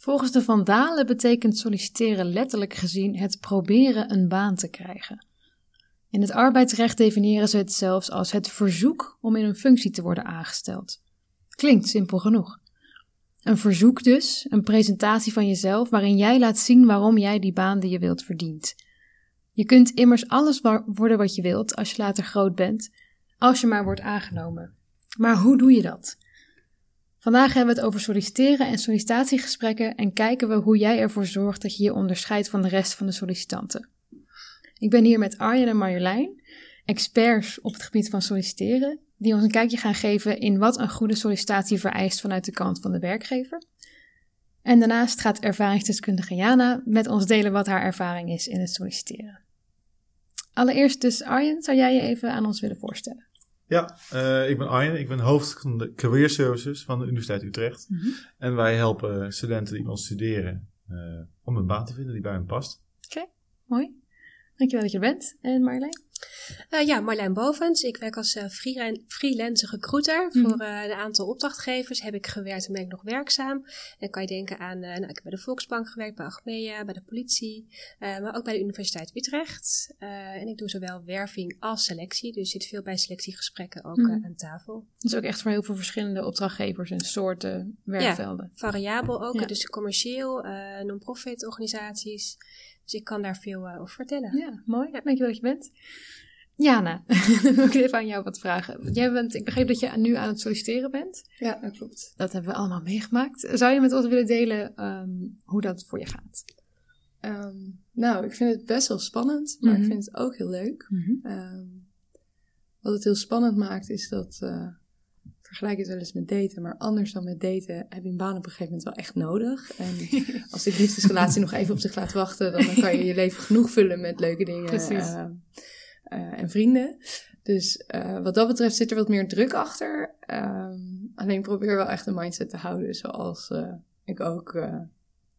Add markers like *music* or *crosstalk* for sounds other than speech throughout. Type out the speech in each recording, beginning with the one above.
Volgens de Vandalen betekent solliciteren letterlijk gezien het proberen een baan te krijgen. In het arbeidsrecht definiëren ze het zelfs als het verzoek om in een functie te worden aangesteld. Klinkt simpel genoeg. Een verzoek dus, een presentatie van jezelf waarin jij laat zien waarom jij die baan die je wilt verdient. Je kunt immers alles worden wat je wilt als je later groot bent, als je maar wordt aangenomen. Maar hoe doe je dat? Vandaag hebben we het over solliciteren en sollicitatiegesprekken en kijken we hoe jij ervoor zorgt dat je je onderscheidt van de rest van de sollicitanten. Ik ben hier met Arjen en Marjolein, experts op het gebied van solliciteren, die ons een kijkje gaan geven in wat een goede sollicitatie vereist vanuit de kant van de werkgever. En daarnaast gaat ervaringsdeskundige Jana met ons delen wat haar ervaring is in het solliciteren. Allereerst dus Arjen, zou jij je even aan ons willen voorstellen? Ja, uh, ik ben Arjen. Ik ben hoofd van de Career Services van de Universiteit Utrecht. Mm -hmm. En wij helpen studenten die ons studeren uh, om een baan te vinden die bij hen past. Oké, okay, mooi. Dankjewel dat je er bent. En Marjolein? Uh, ja, Marlijn Bovens. Ik werk als uh, freelance recruiter. Mm. Voor uh, een aantal opdrachtgevers heb ik gewerkt en ben ik nog werkzaam. En kan je denken aan, nou, ik heb bij de Volksbank gewerkt, bij Achmea, bij de politie, maar ook bij de Universiteit Utrecht. en ik doe zowel werving als selectie, dus zit veel bij selectiegesprekken ook mm. aan tafel. Dus ook echt voor heel veel verschillende opdrachtgevers en soorten werkvelden. Ja, variabel ook, ja. dus commercieel, non-profit organisaties. Dus ik kan daar veel over vertellen. Ja, mooi. Ja, dankjewel dat je bent. Jana, dan *laughs* wil ik even aan jou wat vragen. Jij bent, ik begreep dat je nu aan het solliciteren bent. Ja, dat klopt. Dat hebben we allemaal meegemaakt. Zou je met ons willen delen um, hoe dat voor je gaat? Um, nou, ik vind het best wel spannend, maar mm -hmm. ik vind het ook heel leuk. Mm -hmm. um, wat het heel spannend maakt, is dat. Uh, vergelijk het wel eens met daten, maar anders dan met daten heb je een baan op een gegeven moment wel echt nodig. En *laughs* als die liefdesrelatie nog even op zich laat wachten, dan kan je je leven genoeg vullen met leuke dingen. Precies. Uh, uh, en vrienden. Dus uh, wat dat betreft zit er wat meer druk achter. Um, alleen probeer wel echt een mindset te houden zoals uh, ik ook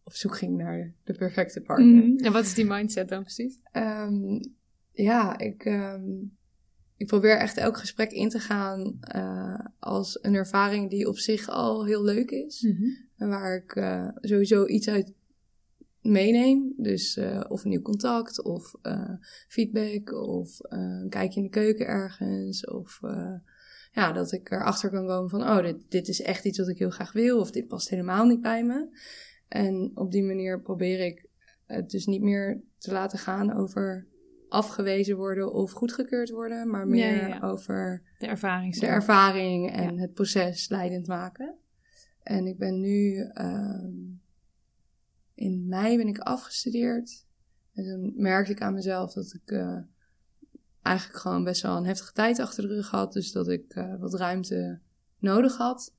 op zoek ging naar de perfecte partner. Mm. En wat is die mindset dan precies? Um, ja, ik, um, ik probeer echt elk gesprek in te gaan als een ervaring die op zich al heel leuk is. Mm -hmm. En waar ik sowieso iets uit meeneem. Dus uh, of een nieuw contact, of uh, feedback, of uh, een kijkje in de keuken ergens. Of ja, dat ik erachter kan komen van, oh, dit, dit is echt iets wat ik heel graag wil, of dit past helemaal niet bij me. En op die manier probeer ik het dus niet meer te laten gaan over afgewezen worden of goedgekeurd worden, maar meer ja, ja. over de ervaring, de ervaring en het proces leidend maken. En ik ben nu uh, in mei ben ik afgestudeerd. En toen merkte ik aan mezelf dat ik uh, eigenlijk gewoon best wel een heftige tijd achter de rug had. Dus dat ik uh, wat ruimte nodig had.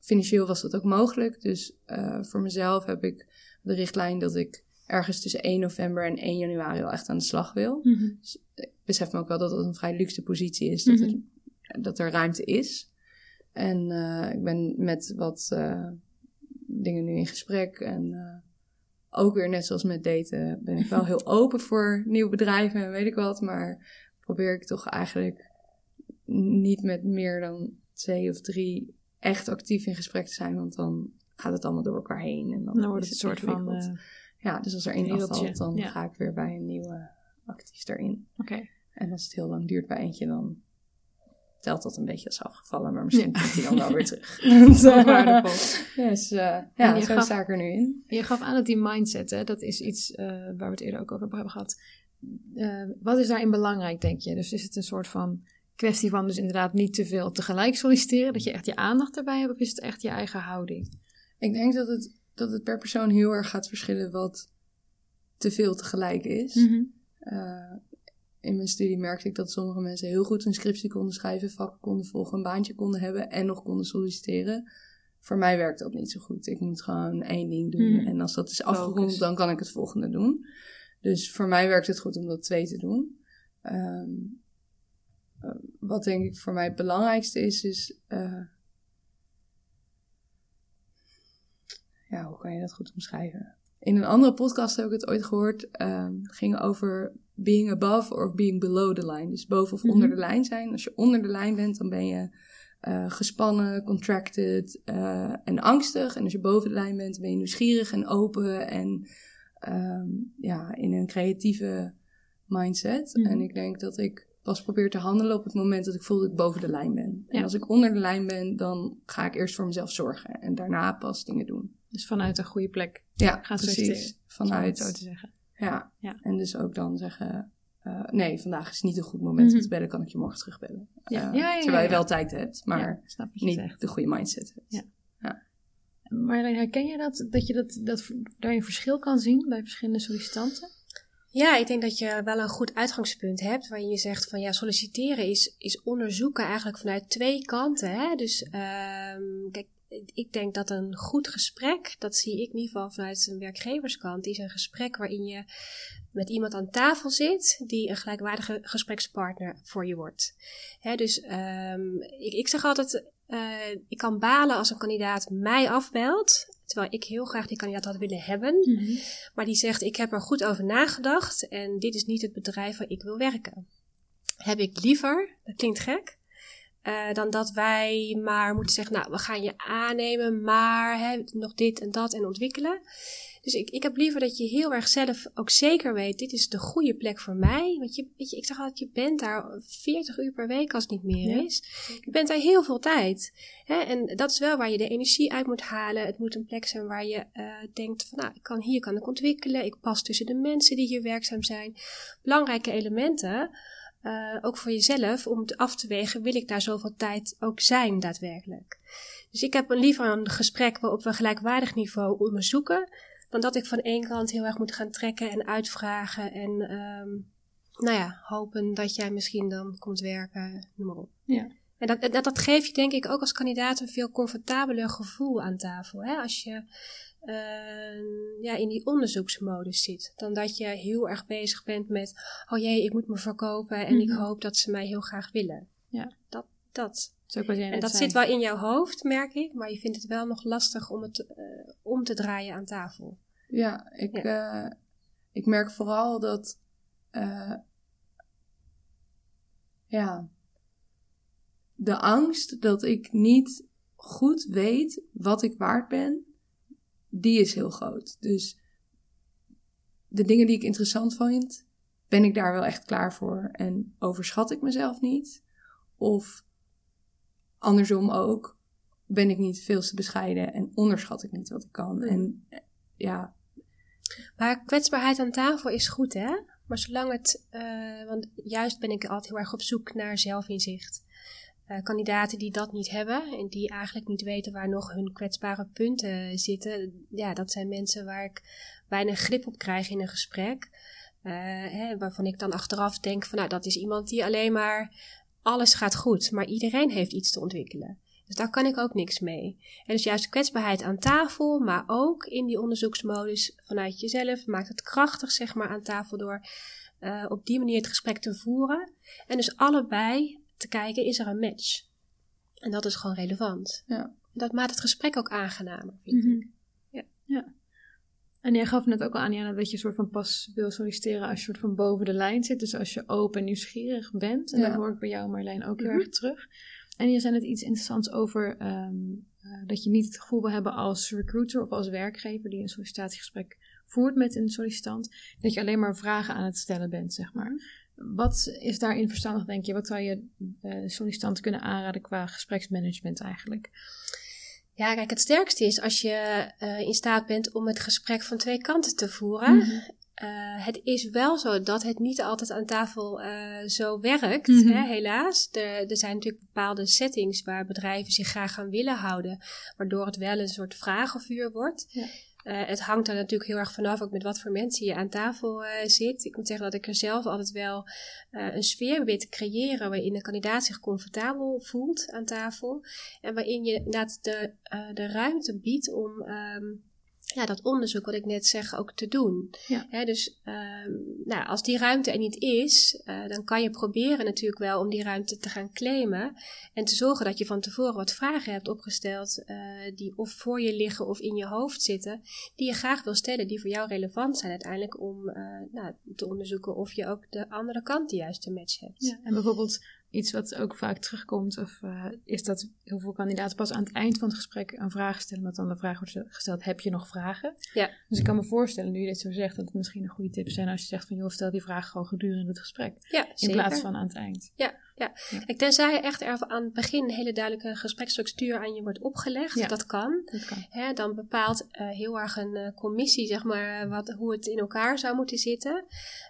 Financieel was dat ook mogelijk. Dus uh, voor mezelf heb ik de richtlijn dat ik ergens tussen 1 november en 1 januari al echt aan de slag wil. Mm -hmm. Dus ik besef me ook wel dat het een vrij luxe positie is. Dat, mm -hmm. er, dat er ruimte is. En ik ben met wat dingen nu in gesprek. En ook weer net zoals met daten ben ik wel heel open voor nieuwe bedrijven en weet ik wat. Maar probeer ik toch eigenlijk niet met meer dan twee of drie echt actief in gesprek te zijn. Want dan gaat het allemaal door elkaar heen. En dan, dan wordt het een soort van... Uh, ja, dus als er één afvalt, dan ja. ga ik weer bij een nieuwe actief erin. Oké. Okay. En als het heel lang duurt bij eentje, dan telt dat een beetje als afgevallen, maar misschien ja. komt hij dan wel weer terug. *laughs* Zo waardevol. Dus uh, ja, zo gaf, sta ik er nu in. Je gaf aan dat die mindset, hè, dat is iets uh, waar we het eerder ook over hebben gehad. Uh, wat is daarin belangrijk, denk je? Dus is het een soort van kwestie van dus inderdaad niet te veel tegelijk solliciteren, dat je echt je aandacht erbij hebt, of is het echt je eigen houding? Ik denk dat het, dat het per persoon heel erg gaat verschillen wat te veel tegelijk is. Mm -hmm in mijn studie merkte ik dat sommige mensen heel goed een scriptie konden schrijven, vakken konden volgen, een baantje konden hebben en nog konden solliciteren. Voor mij werkt dat niet zo goed. Ik moet gewoon één ding doen. Hmm. En als dat is afgerond, dan kan ik het volgende doen. Dus voor mij werkt het goed om dat twee te doen. Um, wat denk ik voor mij het belangrijkste is, is. Uh, ja, hoe kan je dat goed omschrijven? In een andere podcast heb ik het ooit gehoord. Um, ging over being above or being below the line. Dus boven of onder mhm. de lijn zijn. Als je onder de lijn bent, dan ben je uh, gespannen, contracted uh, en angstig. En als je boven de lijn bent, ben je nieuwsgierig en open en um, ja, in een creatieve mindset. Mhm. En ik denk dat ik pas probeer te handelen op het moment dat ik voel dat ik boven de lijn ben. En als ik onder de lijn ben, dan ga ik eerst voor mezelf zorgen en daarna pas dingen doen. Dus vanuit een goede plek Ja, gaan precies. Vanuit, zo te zeggen. Ja. Ja. En dus ook dan zeggen, eh, nee, vandaag is niet een goed moment om Mhm. te bellen, kan ik je morgen terugbellen. Ja. Eh, Ja, ja, ja, terwijl je wel tijd hebt, maar niet zegt. de goede mindset hebt. Ja. Marjolein, herken je dat? Dat je dat, dat daar een verschil kan zien bij verschillende sollicitanten? Ja, ik denk dat je wel een goed uitgangspunt hebt waarin je zegt van ja, solliciteren is, is onderzoeken eigenlijk vanuit twee kanten. Hè? Dus ehm, kijk, ik denk dat een goed gesprek, dat zie ik in ieder geval vanuit een werkgeverskant, is een gesprek waarin je met iemand aan tafel zit die een gelijkwaardige gesprekspartner voor je wordt. Hè, dus ehm, ik, ik zeg altijd, eh, ik kan balen als een kandidaat mij afbelt, terwijl ik heel graag die kandidaat had willen hebben. Maar die zegt: Ik heb er goed over nagedacht en dit is niet het bedrijf waar ik wil werken. Heb ik liever, dat klinkt gek, eh, dan dat wij maar moeten zeggen: Nou, we gaan je aannemen, maar hè, nog dit en dat en ontwikkelen. Dus ik, ik heb liever dat je heel erg zelf ook zeker weet: dit is de goede plek voor mij. Want je, weet je, ik zeg altijd: je bent daar 40 uur per week als het niet meer Ja, is. Je bent daar heel veel tijd. Hè? En dat is wel waar je de energie uit moet halen. Het moet een plek zijn waar je eh, denkt van nou, ik kan, hier kan ik ontwikkelen. Ik pas tussen de mensen die hier werkzaam zijn. Belangrijke elementen, eh, ook voor jezelf, om het af te wegen, wil ik daar zoveel tijd ook zijn daadwerkelijk. Dus ik heb een liever een gesprek waarop we gelijkwaardig niveau onderzoeken, dan dat ik van één kant heel erg moet gaan trekken en uitvragen en ehm, nou ja, hopen dat jij misschien dan komt werken, noem maar op. Ja. En dat, dat, dat geeft je denk ik ook als kandidaat een veel comfortabeler gevoel aan tafel. Hè? Als je eh, ja, in die onderzoeksmodus zit. Dan dat je heel erg bezig bent met, oh jee, ik moet me verkopen en ik Mhm. hoop dat ze mij heel graag willen. Ja. Dat, dat. En dat zit wel in jouw hoofd, merk ik, maar je vindt het wel nog lastig om het eh, om te draaien aan tafel. Ja, ik, eh, ik merk vooral dat. ja. De angst dat ik niet goed weet wat ik waard ben, die is heel groot. Dus de dingen die ik interessant vind, ben ik daar wel echt klaar voor en overschat ik mezelf niet? Of andersom ook, ben ik niet veel te bescheiden en onderschat ik niet wat ik kan? En eh, ja, Maar kwetsbaarheid aan tafel is goed, hè? Maar zolang het, eh, want juist ben ik altijd heel erg op zoek naar zelfinzicht. Eh, kandidaten die dat niet hebben en die eigenlijk niet weten waar nog hun kwetsbare punten zitten, ja, dat zijn mensen waar ik weinig grip op krijg in een gesprek. Eh, hè, waarvan ik dan achteraf denk van, nou, dat is iemand die alleen maar alles gaat goed, maar iedereen heeft iets te ontwikkelen. Dus daar kan ik ook niks mee. En dus juist kwetsbaarheid aan tafel, maar ook in die onderzoeksmodus vanuit jezelf. Maakt het krachtig, zeg maar, aan tafel door eh, op die manier het gesprek te voeren. En dus allebei te kijken, is er een match? En dat is gewoon relevant. Ja. Dat maakt het gesprek ook aangenamer, vind ik. Mhm. Ja. ja. En jij gaf net ook al aan, Jana, dat je soort van pas wil solliciteren als je soort van boven de lijn zit. Dus als je open en nieuwsgierig bent. En Ja. dat hoor ik bij jou, Marlijn, ook heel Mhm. erg terug. En je zei net iets interessants over ehm, eh, dat je niet het gevoel wil hebben als recruiter of als werkgever die een sollicitatiegesprek voert met een sollicitant, dat je alleen maar vragen aan het stellen bent, zeg maar. Wat is daarin verstandig, denk je? Wat zou je eh sollicitanten kunnen aanraden qua gespreksmanagement eigenlijk? Ja, kijk, het sterkste is als je eh, in staat bent om het gesprek van twee kanten te voeren. Mhm. Eh, het is wel zo dat het niet altijd aan tafel zo werkt, Mhm. hè, helaas. Er, er zijn natuurlijk bepaalde settings waar bedrijven zich graag gaan willen houden, waardoor het wel een soort vragenvuur wordt. Ja. Eh, het hangt er natuurlijk heel erg vanaf ook met wat voor mensen je aan tafel eh, zit. Ik moet zeggen dat ik er zelf altijd wel eh, een sfeer weet te creëren waarin de kandidaat zich comfortabel voelt aan tafel. En waarin je inderdaad de, de ruimte biedt om ehm, ja, dat onderzoek wat ik net zeg ook te doen. Ja. Dus ehm, nou, als die ruimte er niet is, eh, dan kan je proberen natuurlijk wel om die ruimte te gaan claimen. En te zorgen dat je van tevoren wat vragen hebt opgesteld eh, die of voor je liggen of in je hoofd zitten. Die je graag wil stellen, die voor jou relevant zijn uiteindelijk om eh, nou, te onderzoeken of je ook de andere kant de juiste match hebt. Ja, en bijvoorbeeld iets wat ook vaak terugkomt, of uh, is dat heel veel kandidaten pas aan het eind van het gesprek een vraag stellen, met dan de vraag wordt gesteld, heb je nog vragen? Ja. Dus ik kan me voorstellen, nu je dit zo zegt, dat het misschien een goede tip zijn als je zegt van, joh, stel die vraag gewoon gedurende het gesprek. Ja, in plaats van aan het eind. Ja, ja. ja. tenzij echt er aan het begin een hele duidelijke gespreksstructuur aan je wordt opgelegd, ja. dat kan. Dat kan. Hè, dan bepaalt uh, heel erg een uh, commissie, zeg maar, wat, hoe het in elkaar zou moeten zitten.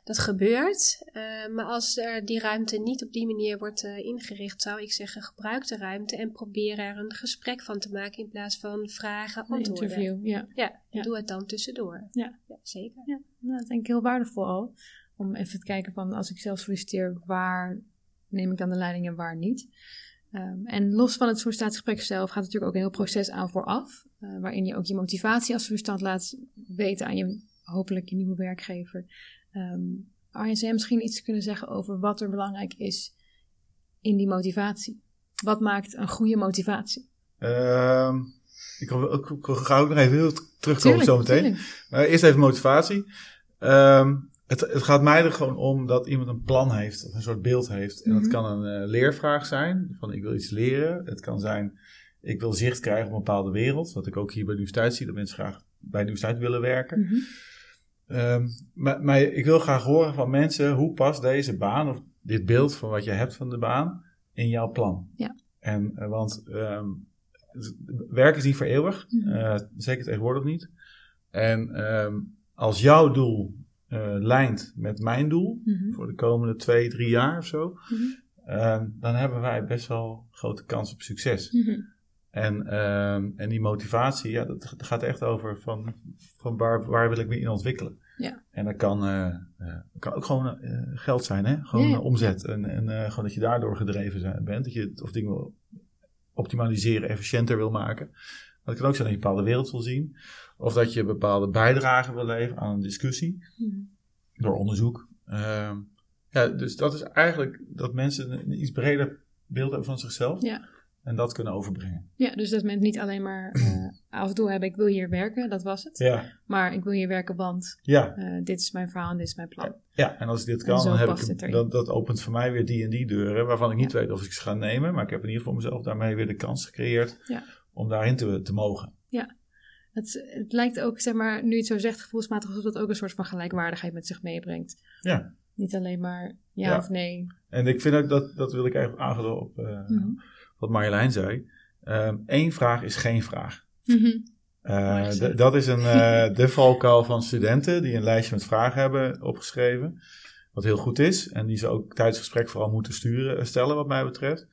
Dat gebeurt. Uh, maar als er die ruimte niet op die manier wordt ingericht, zou ik zeggen, gebruik de ruimte en probeer er een gesprek van te maken in plaats van vragen, antwoorden. Een interview, ja. Ja, doe het dan tussendoor. Ja, ja zeker. Ja, nou, dat denk ik heel waardevol al. Om even te kijken van, als ik zelf solliciteer, waar neem ik dan de leiding en waar niet. Um, en los van het sollicitatiegesprek zelf gaat natuurlijk ook een heel proces aan vooraf. Uh, waarin je ook je motivatie als sollicitant laat weten aan je hopelijk je nieuwe werkgever. Um, Arjen, zou misschien iets kunnen zeggen over wat er belangrijk is in die motivatie? Wat maakt een goede motivatie? Uh, ik, ga ook nog even heel terugkomen zo meteen. Maar eerst even motivatie. Um, het, het, gaat mij er gewoon om dat iemand een plan heeft of een soort beeld heeft. En dat mhm. kan een uh, leervraag zijn, van ik wil iets leren. Het kan zijn, ik wil zicht krijgen op een bepaalde wereld. Wat ik ook hier bij de universiteit zie, dat mensen graag bij de universiteit willen werken. Mm um, maar, maar, ik wil graag horen van mensen, hoe past deze baan of dit beeld van wat je hebt van de baan in jouw plan? Ja. En, uh, want um, werk is niet voor eeuwig, mm uh, zeker tegenwoordig niet. En um, als jouw doel uh, lijnt met mijn doel mm -hmm. voor de komende twee, drie jaar of zo, mm -hmm. uh, dan hebben wij best wel grote kans op succes. Mm -hmm. En, uh, en die motivatie, ja, dat gaat echt over van, van waar, waar wil ik me in ontwikkelen. Ja. En dat kan, uh, kan ook gewoon geld zijn, hè? gewoon omzet. En, en gewoon dat je daardoor gedreven zijn, bent, dat je of dingen wil optimaliseren, efficiënter wil maken. Maar het kan ook zijn dat je een bepaalde wereld wil zien. Of dat je bepaalde bijdrage wil leveren aan een discussie. Mm. Door onderzoek. Uh, ja, dus dat is eigenlijk dat mensen een iets breder beeld hebben van zichzelf. Ja. En dat kunnen overbrengen. Ja, dus dat mensen niet alleen maar uh, *clears throat* af en toe hebben, ik wil hier werken, dat was het. Ja. Maar ik wil hier werken, want ja. uh, dit is mijn verhaal en dit is mijn plan. Ja, en als ik dit kan, dan heb ik, dat, dat opent voor mij weer die en die deuren, waarvan ik niet weet of ik ze ga nemen. Maar ik heb in ieder geval mezelf daarmee weer de kans gecreëerd ja. om daarin te, te mogen. Ja, het, het, lijkt ook, zeg maar, nu je het zo zegt, gevoelsmatig alsof dat ook een soort van gelijkwaardigheid met zich meebrengt. Ja. Niet alleen maar ja, ja. of nee. En ik vind ook dat, dat wil ik eigenlijk aanvullen op uh, mm -hmm. wat Marjolein zei. Eén um, vraag is geen vraag. Mm -hmm. uh, dat is een, uh, *laughs* de valkuil van studenten die een lijstje met vragen hebben opgeschreven. Wat heel goed is. En die ze ook tijdens het gesprek vooral moeten sturen, stellen, wat mij betreft.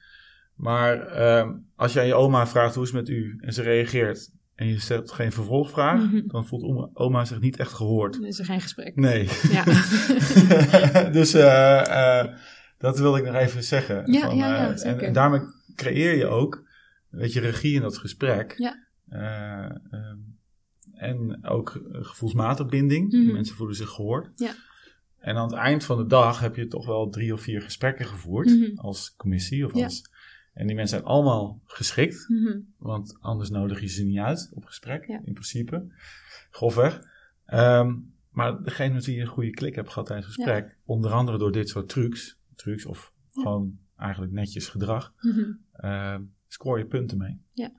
Maar um, als je aan je oma vraagt hoe is het met u en ze reageert en je stelt geen vervolgvraag, Mhm. mm -hmm. dan voelt oma, oma, zich niet echt gehoord. Dan is er geen gesprek. Nee. Ja. *laughs* dus uh, uh, dat wil ik nog even zeggen. Ja, van, ja, ja, zeker. en, en, daarmee creëer je ook een beetje regie in dat gesprek. Ja. um, en ook gevoelsmatig binding. Mhm. Mensen voelen zich gehoord. Ja. En aan het eind van de dag heb je toch wel drie of vier gesprekken gevoerd Mhm. als commissie of Ja. als en die mensen zijn allemaal geschikt, Mhm. want anders nodig je ze niet uit op gesprek, Ja. in principe. Grofweg. Um, maar degene met wie je een goede klik hebt gehad tijdens het gesprek, onder andere door dit soort trucs, trucs of Ja. gewoon eigenlijk netjes gedrag, Mhm. uh, scoor je punten mee. Ja,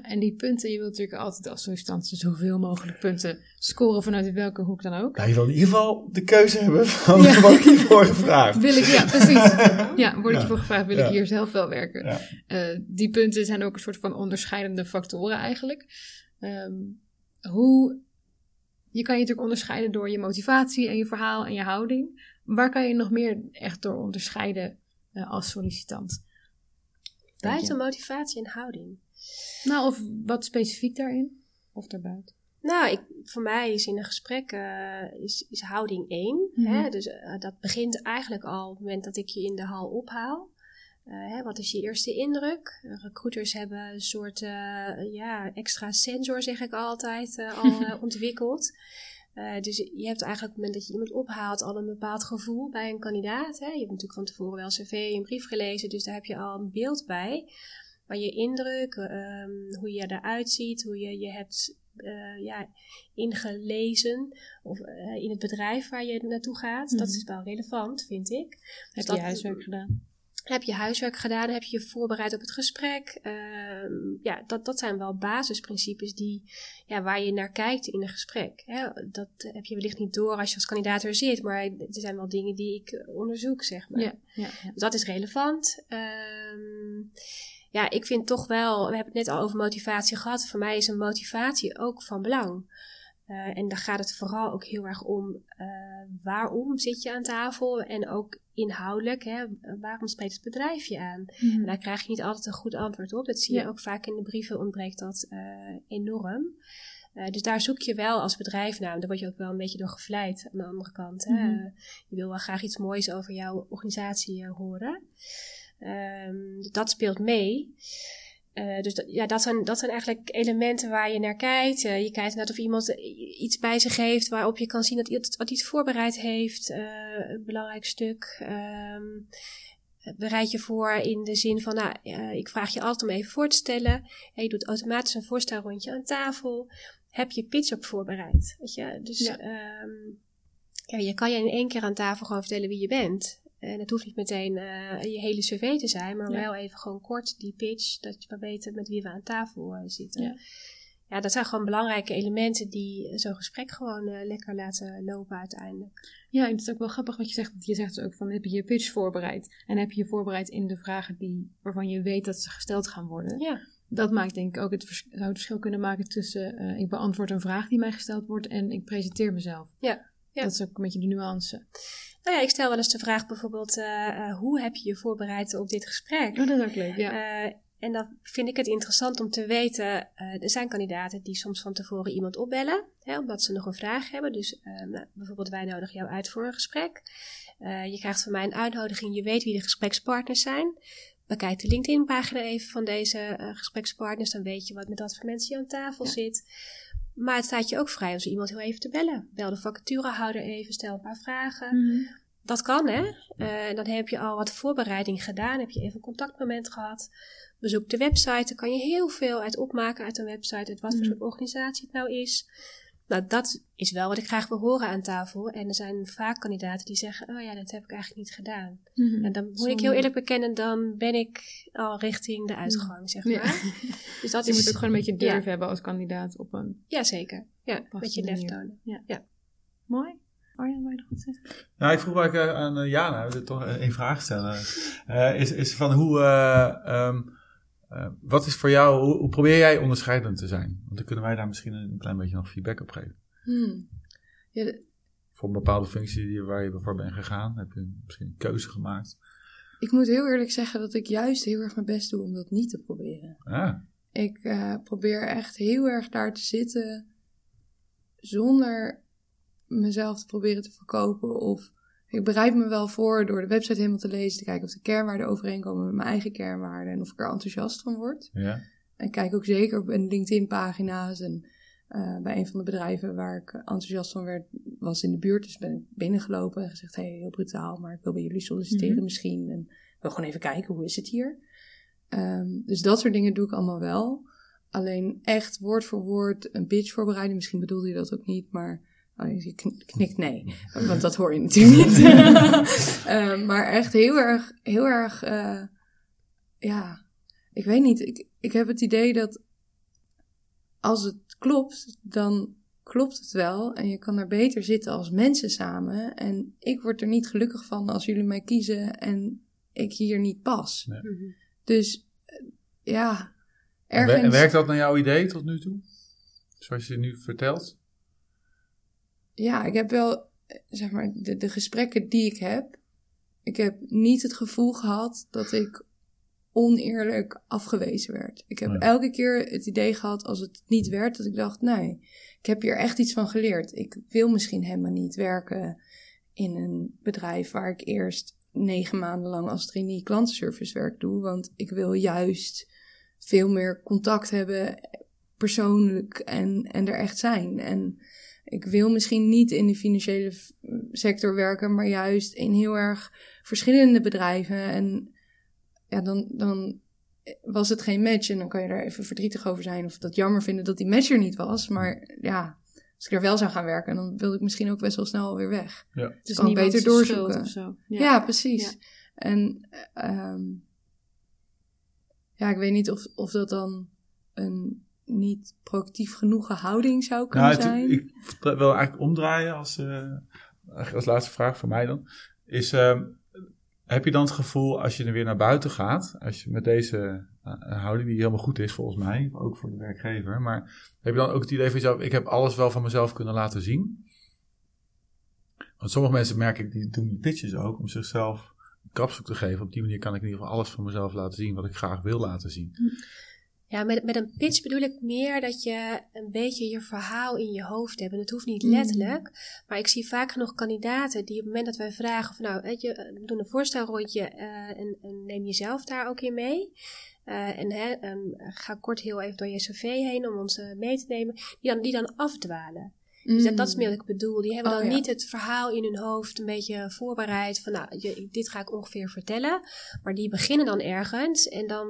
en die punten, je wilt natuurlijk altijd als sollicitant zoveel mogelijk punten scoren vanuit welke hoek dan ook. Nou, je wil in ieder geval de keuze hebben van Ja. wat ik hiervoor gevraagd. Wil ik, ja, precies. *laughs* Ja, word ik Ja. hiervoor gevraagd, wil Ja. ik hier zelf wel werken. Ja. Eh, die punten zijn ook een soort van onderscheidende factoren eigenlijk. Ehm, hoe, je kan je natuurlijk onderscheiden door je motivatie en je verhaal en je houding. Waar kan je nog meer echt door onderscheiden eh, als sollicitant? Buiten je? motivatie en houding. Nou, of wat specifiek daarin? Of daarbuiten? Nou, ik, voor mij is in een gesprek uh, is, is houding één. Mhm. Hè? Dus uh, dat begint eigenlijk al op het moment dat ik je in de hal ophaal. Uh, hè, wat is je eerste indruk? recruiters hebben een soort ja, extra sensor, zeg ik altijd, al *laughs* ontwikkeld. Dus je hebt eigenlijk op het moment dat je iemand ophaalt al een bepaald gevoel bij een kandidaat. Hè? Je hebt natuurlijk van tevoren wel een cv, een brief gelezen, dus daar heb je al een beeld bij. Je indruk, um, hoe je eruit ziet, hoe je je hebt uh, ja, ingelezen of uh, in het bedrijf waar je naartoe gaat, Mhm. dat is wel relevant, vind ik. Heb dat, je huiswerk gedaan? Heb je huiswerk gedaan? Heb je je voorbereid op het gesprek? Ehm, ja, dat, dat zijn wel basisprincipes die, ja, waar je naar kijkt in een gesprek. Hè? Dat heb je wellicht niet door als je als kandidaat er zit, maar er zijn wel dingen die ik onderzoek, zeg maar. Ja, ja, ja. Dus dat is relevant. Um, ja, ik vind toch wel, we hebben het net al over motivatie gehad. Voor mij is een motivatie ook van belang. Uh, en dan gaat het vooral ook heel erg om uh, waarom zit je aan tafel en ook inhoudelijk, hè, waarom spreekt het bedrijf je aan? Mm. En daar krijg je niet altijd een goed antwoord op. Dat zie je ook vaak in de brieven, ontbreekt dat uh, enorm. dus daar zoek je wel als bedrijf naar. Daar word je ook wel een beetje door gevleid aan de andere kant. Hè? Mm. je wil wel graag iets moois over jouw organisatie horen. Um, dat speelt mee. Uh, dus dat, ja, dat zijn, dat zijn eigenlijk elementen waar je naar kijkt. Uh, je kijkt net of iemand iets bij zich heeft waarop je kan zien dat iemand wat iets voorbereid heeft. Uh, een belangrijk stuk. Um, bereid je voor in de zin van, nou, ik vraag je altijd om even voor te stellen. je doet automatisch een voorstelrondje aan tafel. Heb je pitch ook voorbereid? Weet je? Dus ja. Um, ja, je kan je in één keer aan tafel gewoon vertellen wie je bent. En het hoeft niet meteen uh, je hele cv te zijn, maar wel even gewoon kort die pitch, dat je maar weten met wie we aan tafel uh, zitten. Ja. ja. dat zijn gewoon belangrijke elementen die zo'n gesprek gewoon uh, lekker laten lopen uiteindelijk. Ja, en het is ook wel grappig wat je zegt. Je zegt ook van, heb je je pitch voorbereid? En heb je je voorbereid in de vragen die, waarvan je weet dat ze gesteld gaan worden? Ja. Dat maakt denk ik ook het, vers zou het verschil kunnen maken tussen ik beantwoord een vraag die mij gesteld wordt en ik presenteer mezelf. Ja. ja. Dat is ook een beetje de nuance. Nou ja, ik stel wel eens de vraag bijvoorbeeld, uh, hoe heb je je voorbereid op dit gesprek? Oh, dat is ook leuk, ja. Uh, en dan vind ik het interessant om te weten, er zijn kandidaten die soms van tevoren iemand opbellen, hè, omdat ze nog een vraag hebben. Dus nou, bijvoorbeeld wij nodigen jou uit voor een gesprek. je krijgt van mij een uitnodiging, je weet wie de gesprekspartners zijn. Bekijk de LinkedIn-pagina even van deze gesprekspartners, dan weet je wat met wat voor mensen je aan tafel zit. Maar het staat je ook vrij om zo iemand heel even te bellen. Bel de vacaturehouder even, stel een paar vragen. Mhm. Dat kan, hè? Uh, dan heb je al wat voorbereiding gedaan, heb je even een contactmoment gehad. Bezoek de website, dan kan je heel veel uit opmaken uit een website, uit wat voor mhm. soort organisatie het nou is. Nou, dat is wel wat ik graag wil horen aan tafel. En er zijn vaak kandidaten die zeggen: Oh ja, dat heb ik eigenlijk niet gedaan. Mhm. En dan moet ik heel eerlijk bekennen, dan ben ik al richting de uitgang, zeg maar. Ja. *laughs* Dus dat je moet ook gewoon een beetje durf hebben als kandidaat op een. Ja, zeker. Ja, een beetje lef tonen. Ja. ja. Mooi. Arjan, wil je nog wat zeggen? Nou, ik vroeg eh, aan uh, Jana, we toch een vraag stellen. Uh, is, is van hoe. Uh, um, uh, wat is voor jou, hoe, hoe, probeer jij onderscheidend te zijn? Want dan kunnen wij daar misschien een, klein beetje nog feedback op geven. Hmm. Ja, de... Voor een bepaalde functie die, waar je voor bent gegaan, heb je misschien een keuze gemaakt. Ik moet heel eerlijk zeggen dat ik juist heel erg mijn best doe om dat niet te proberen. Ah. Ik uh, probeer echt heel erg daar te zitten zonder mezelf te proberen te verkopen of ik bereid me wel voor door de website helemaal te lezen, te kijken of de kernwaarden overeenkomen met mijn eigen kernwaarden en of ik er enthousiast van word. Ja. En kijk ook zeker op een LinkedIn-pagina's en uh, bij een van de bedrijven waar ik enthousiast van werd, was in de buurt. Dus ben ik binnengelopen en gezegd, hey, heel brutaal, maar ik wil bij jullie solliciteren mhm. misschien. En ik wil gewoon even kijken, hoe is het hier? Um, dus dat soort dingen doe ik allemaal wel. Alleen echt woord voor woord een pitch voorbereiden, misschien bedoelde je dat ook niet, maar Oh, je knikt nee, want dat hoor je natuurlijk niet. uh, *laughs* *laughs* maar echt heel erg, heel erg, uh, ja, ik weet niet. Ik, ik heb het idee dat als het klopt, dan klopt het wel. En je kan er beter zitten als mensen samen. En ik word er niet gelukkig van als jullie mij kiezen en ik hier niet pas. Nee. Dus ja, ergens... En werkt dat naar jouw idee tot nu toe? Zoals je nu vertelt? Ja, ik heb wel, zeg maar, de, de gesprekken die ik heb. Ik heb niet het gevoel gehad dat ik oneerlijk afgewezen werd. Ik heb elke keer het idee gehad als het niet werd, dat ik dacht, nee, ik heb hier echt iets van geleerd. Ik wil misschien helemaal niet werken in een bedrijf waar ik eerst negen maanden lang als trainee klantenservice werk doe, want ik wil juist veel meer contact hebben persoonlijk en, en er echt zijn. En ik wil misschien niet in de financiële sector werken, maar juist in heel erg verschillende bedrijven. En ja, dan, dan was het geen match. En dan kan je er even verdrietig over zijn of dat jammer vinden dat die match er niet was. Maar ja, als ik er wel zou gaan werken, dan wilde ik misschien ook best wel snel weer weg. Ja. Dus niet beter doorzoeken. Of zo. Ja. ja precies. En ehm, ja, ik weet niet of, of dat dan een niet proactief genoeg houding zou kunnen nou, zijn. Ik wil eigenlijk omdraaien als, uh, als laatste vraag voor mij dan. Is, uh, heb je dan het gevoel als je er weer naar buiten gaat, als je met deze uh, houding die helemaal goed is volgens mij, ook voor de werkgever, maar heb je dan ook het idee van jezelf, ik heb alles wel van mezelf kunnen laten zien? Want sommige mensen merk ik, die doen die pitches ook om zichzelf een kapstok te geven. Op die manier kan ik in ieder geval alles van mezelf laten zien wat ik graag wil laten zien. Ja, met, met een pitch bedoel ik meer dat je een beetje je verhaal in je hoofd hebt. En het hoeft niet mm. letterlijk, maar ik zie vaak genoeg kandidaten die op het moment dat wij vragen van nou, weet je, we doen een voorstelrondje uh, en, en, neem jezelf daar ook in mee. Uh, en um, ga kort heel even door je cv heen om ons uh, mee te nemen. Die dan, die dan afdwalen. Dus dat, is meer wat ik bedoel. Die hebben oh, dan niet het verhaal in hun hoofd een beetje voorbereid van nou, je, dit ga ik ongeveer vertellen. Maar die beginnen dan ergens en dan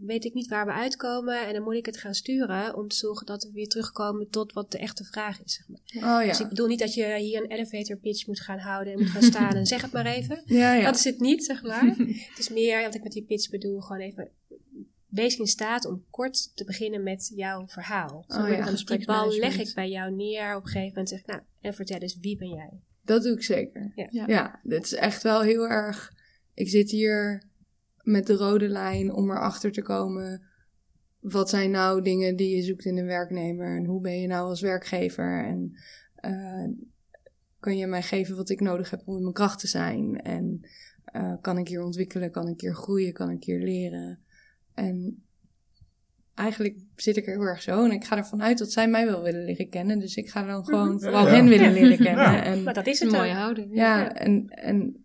weet ik niet waar we uitkomen en dan moet ik het gaan sturen om te zorgen dat we weer terugkomen tot wat de echte vraag is. Zeg maar. oh, ja. Dus ik bedoel niet dat je hier een elevator pitch moet gaan houden en moet gaan staan en zeg het maar even. *laughs* Ja, dat is het niet, zeg maar. *laughs* het is meer wat ik met die pitch bedoel, gewoon even wees in staat om kort te beginnen met jouw verhaal. Zo oh, ja, die bal leg ik bij jou neer. Op een gegeven moment zeg ik, nou, en vertel eens, wie ben jij? Dat doe ik zeker. Ja. ja, dit is echt wel heel erg... Ik zit hier met de rode lijn om erachter te komen... Wat zijn nou dingen die je zoekt in een werknemer? En hoe ben je nou als werkgever? En uh, kan je mij geven wat ik nodig heb om in mijn kracht te zijn? En uh, kan ik hier ontwikkelen? Kan ik hier groeien? Kan ik hier leren? En eigenlijk zit ik er heel erg zo. En ik ga ervan uit dat zij mij wel willen leren kennen. Dus ik ga dan gewoon mhm. vooral hen willen leren kennen. En, maar dat is een mooie houding. Ja, en, en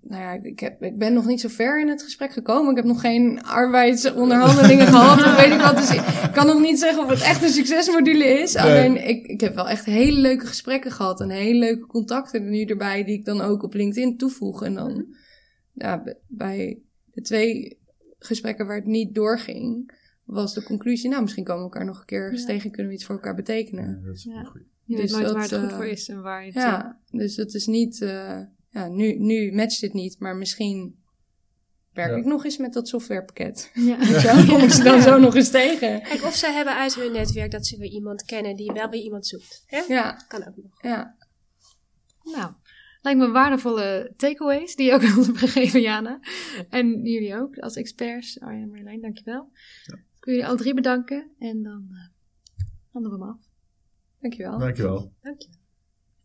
nou ja, ik, heb, ik ben nog niet zo ver in het gesprek gekomen. Ik heb nog geen arbeidsonderhandelingen *laughs* gehad. Of weet ik wat. Dus ik kan nog niet zeggen of het echt een succesmodule is. Alleen, ik, ik heb wel echt hele leuke gesprekken gehad. En hele leuke contacten nu erbij. Die ik dan ook op LinkedIn toevoeg. En dan, ja, bij de twee gesprekken waar het niet doorging, was de conclusie, nou, misschien komen we elkaar nog een keer eens tegen, kunnen we iets voor elkaar betekenen. Ja, dat is ja. goed. Je dus weet waar het goed voor is en waar je het... Ja, dus het is niet, uh, ja, nu, nu matcht het niet, maar misschien werk ik nog eens met dat softwarepakket. Ja. *laughs* Zo kom ik ze dan *laughs* zo nog eens tegen. Kijk, of ze hebben uit hun netwerk dat ze weer iemand kennen die wel bij iemand zoekt. Hè? Ja. Kan ook nog. Ja. Nou, Lijkt me waardevolle takeaways die je ook *laughs* ons hebt gegeven, Jana. En jullie ook als experts. Arjen en Marjolein, dankjewel. Ja. Ik wil jullie alle drie bedanken en dan uh, we hem af. Dankjewel. Dankjewel. Dankjewel.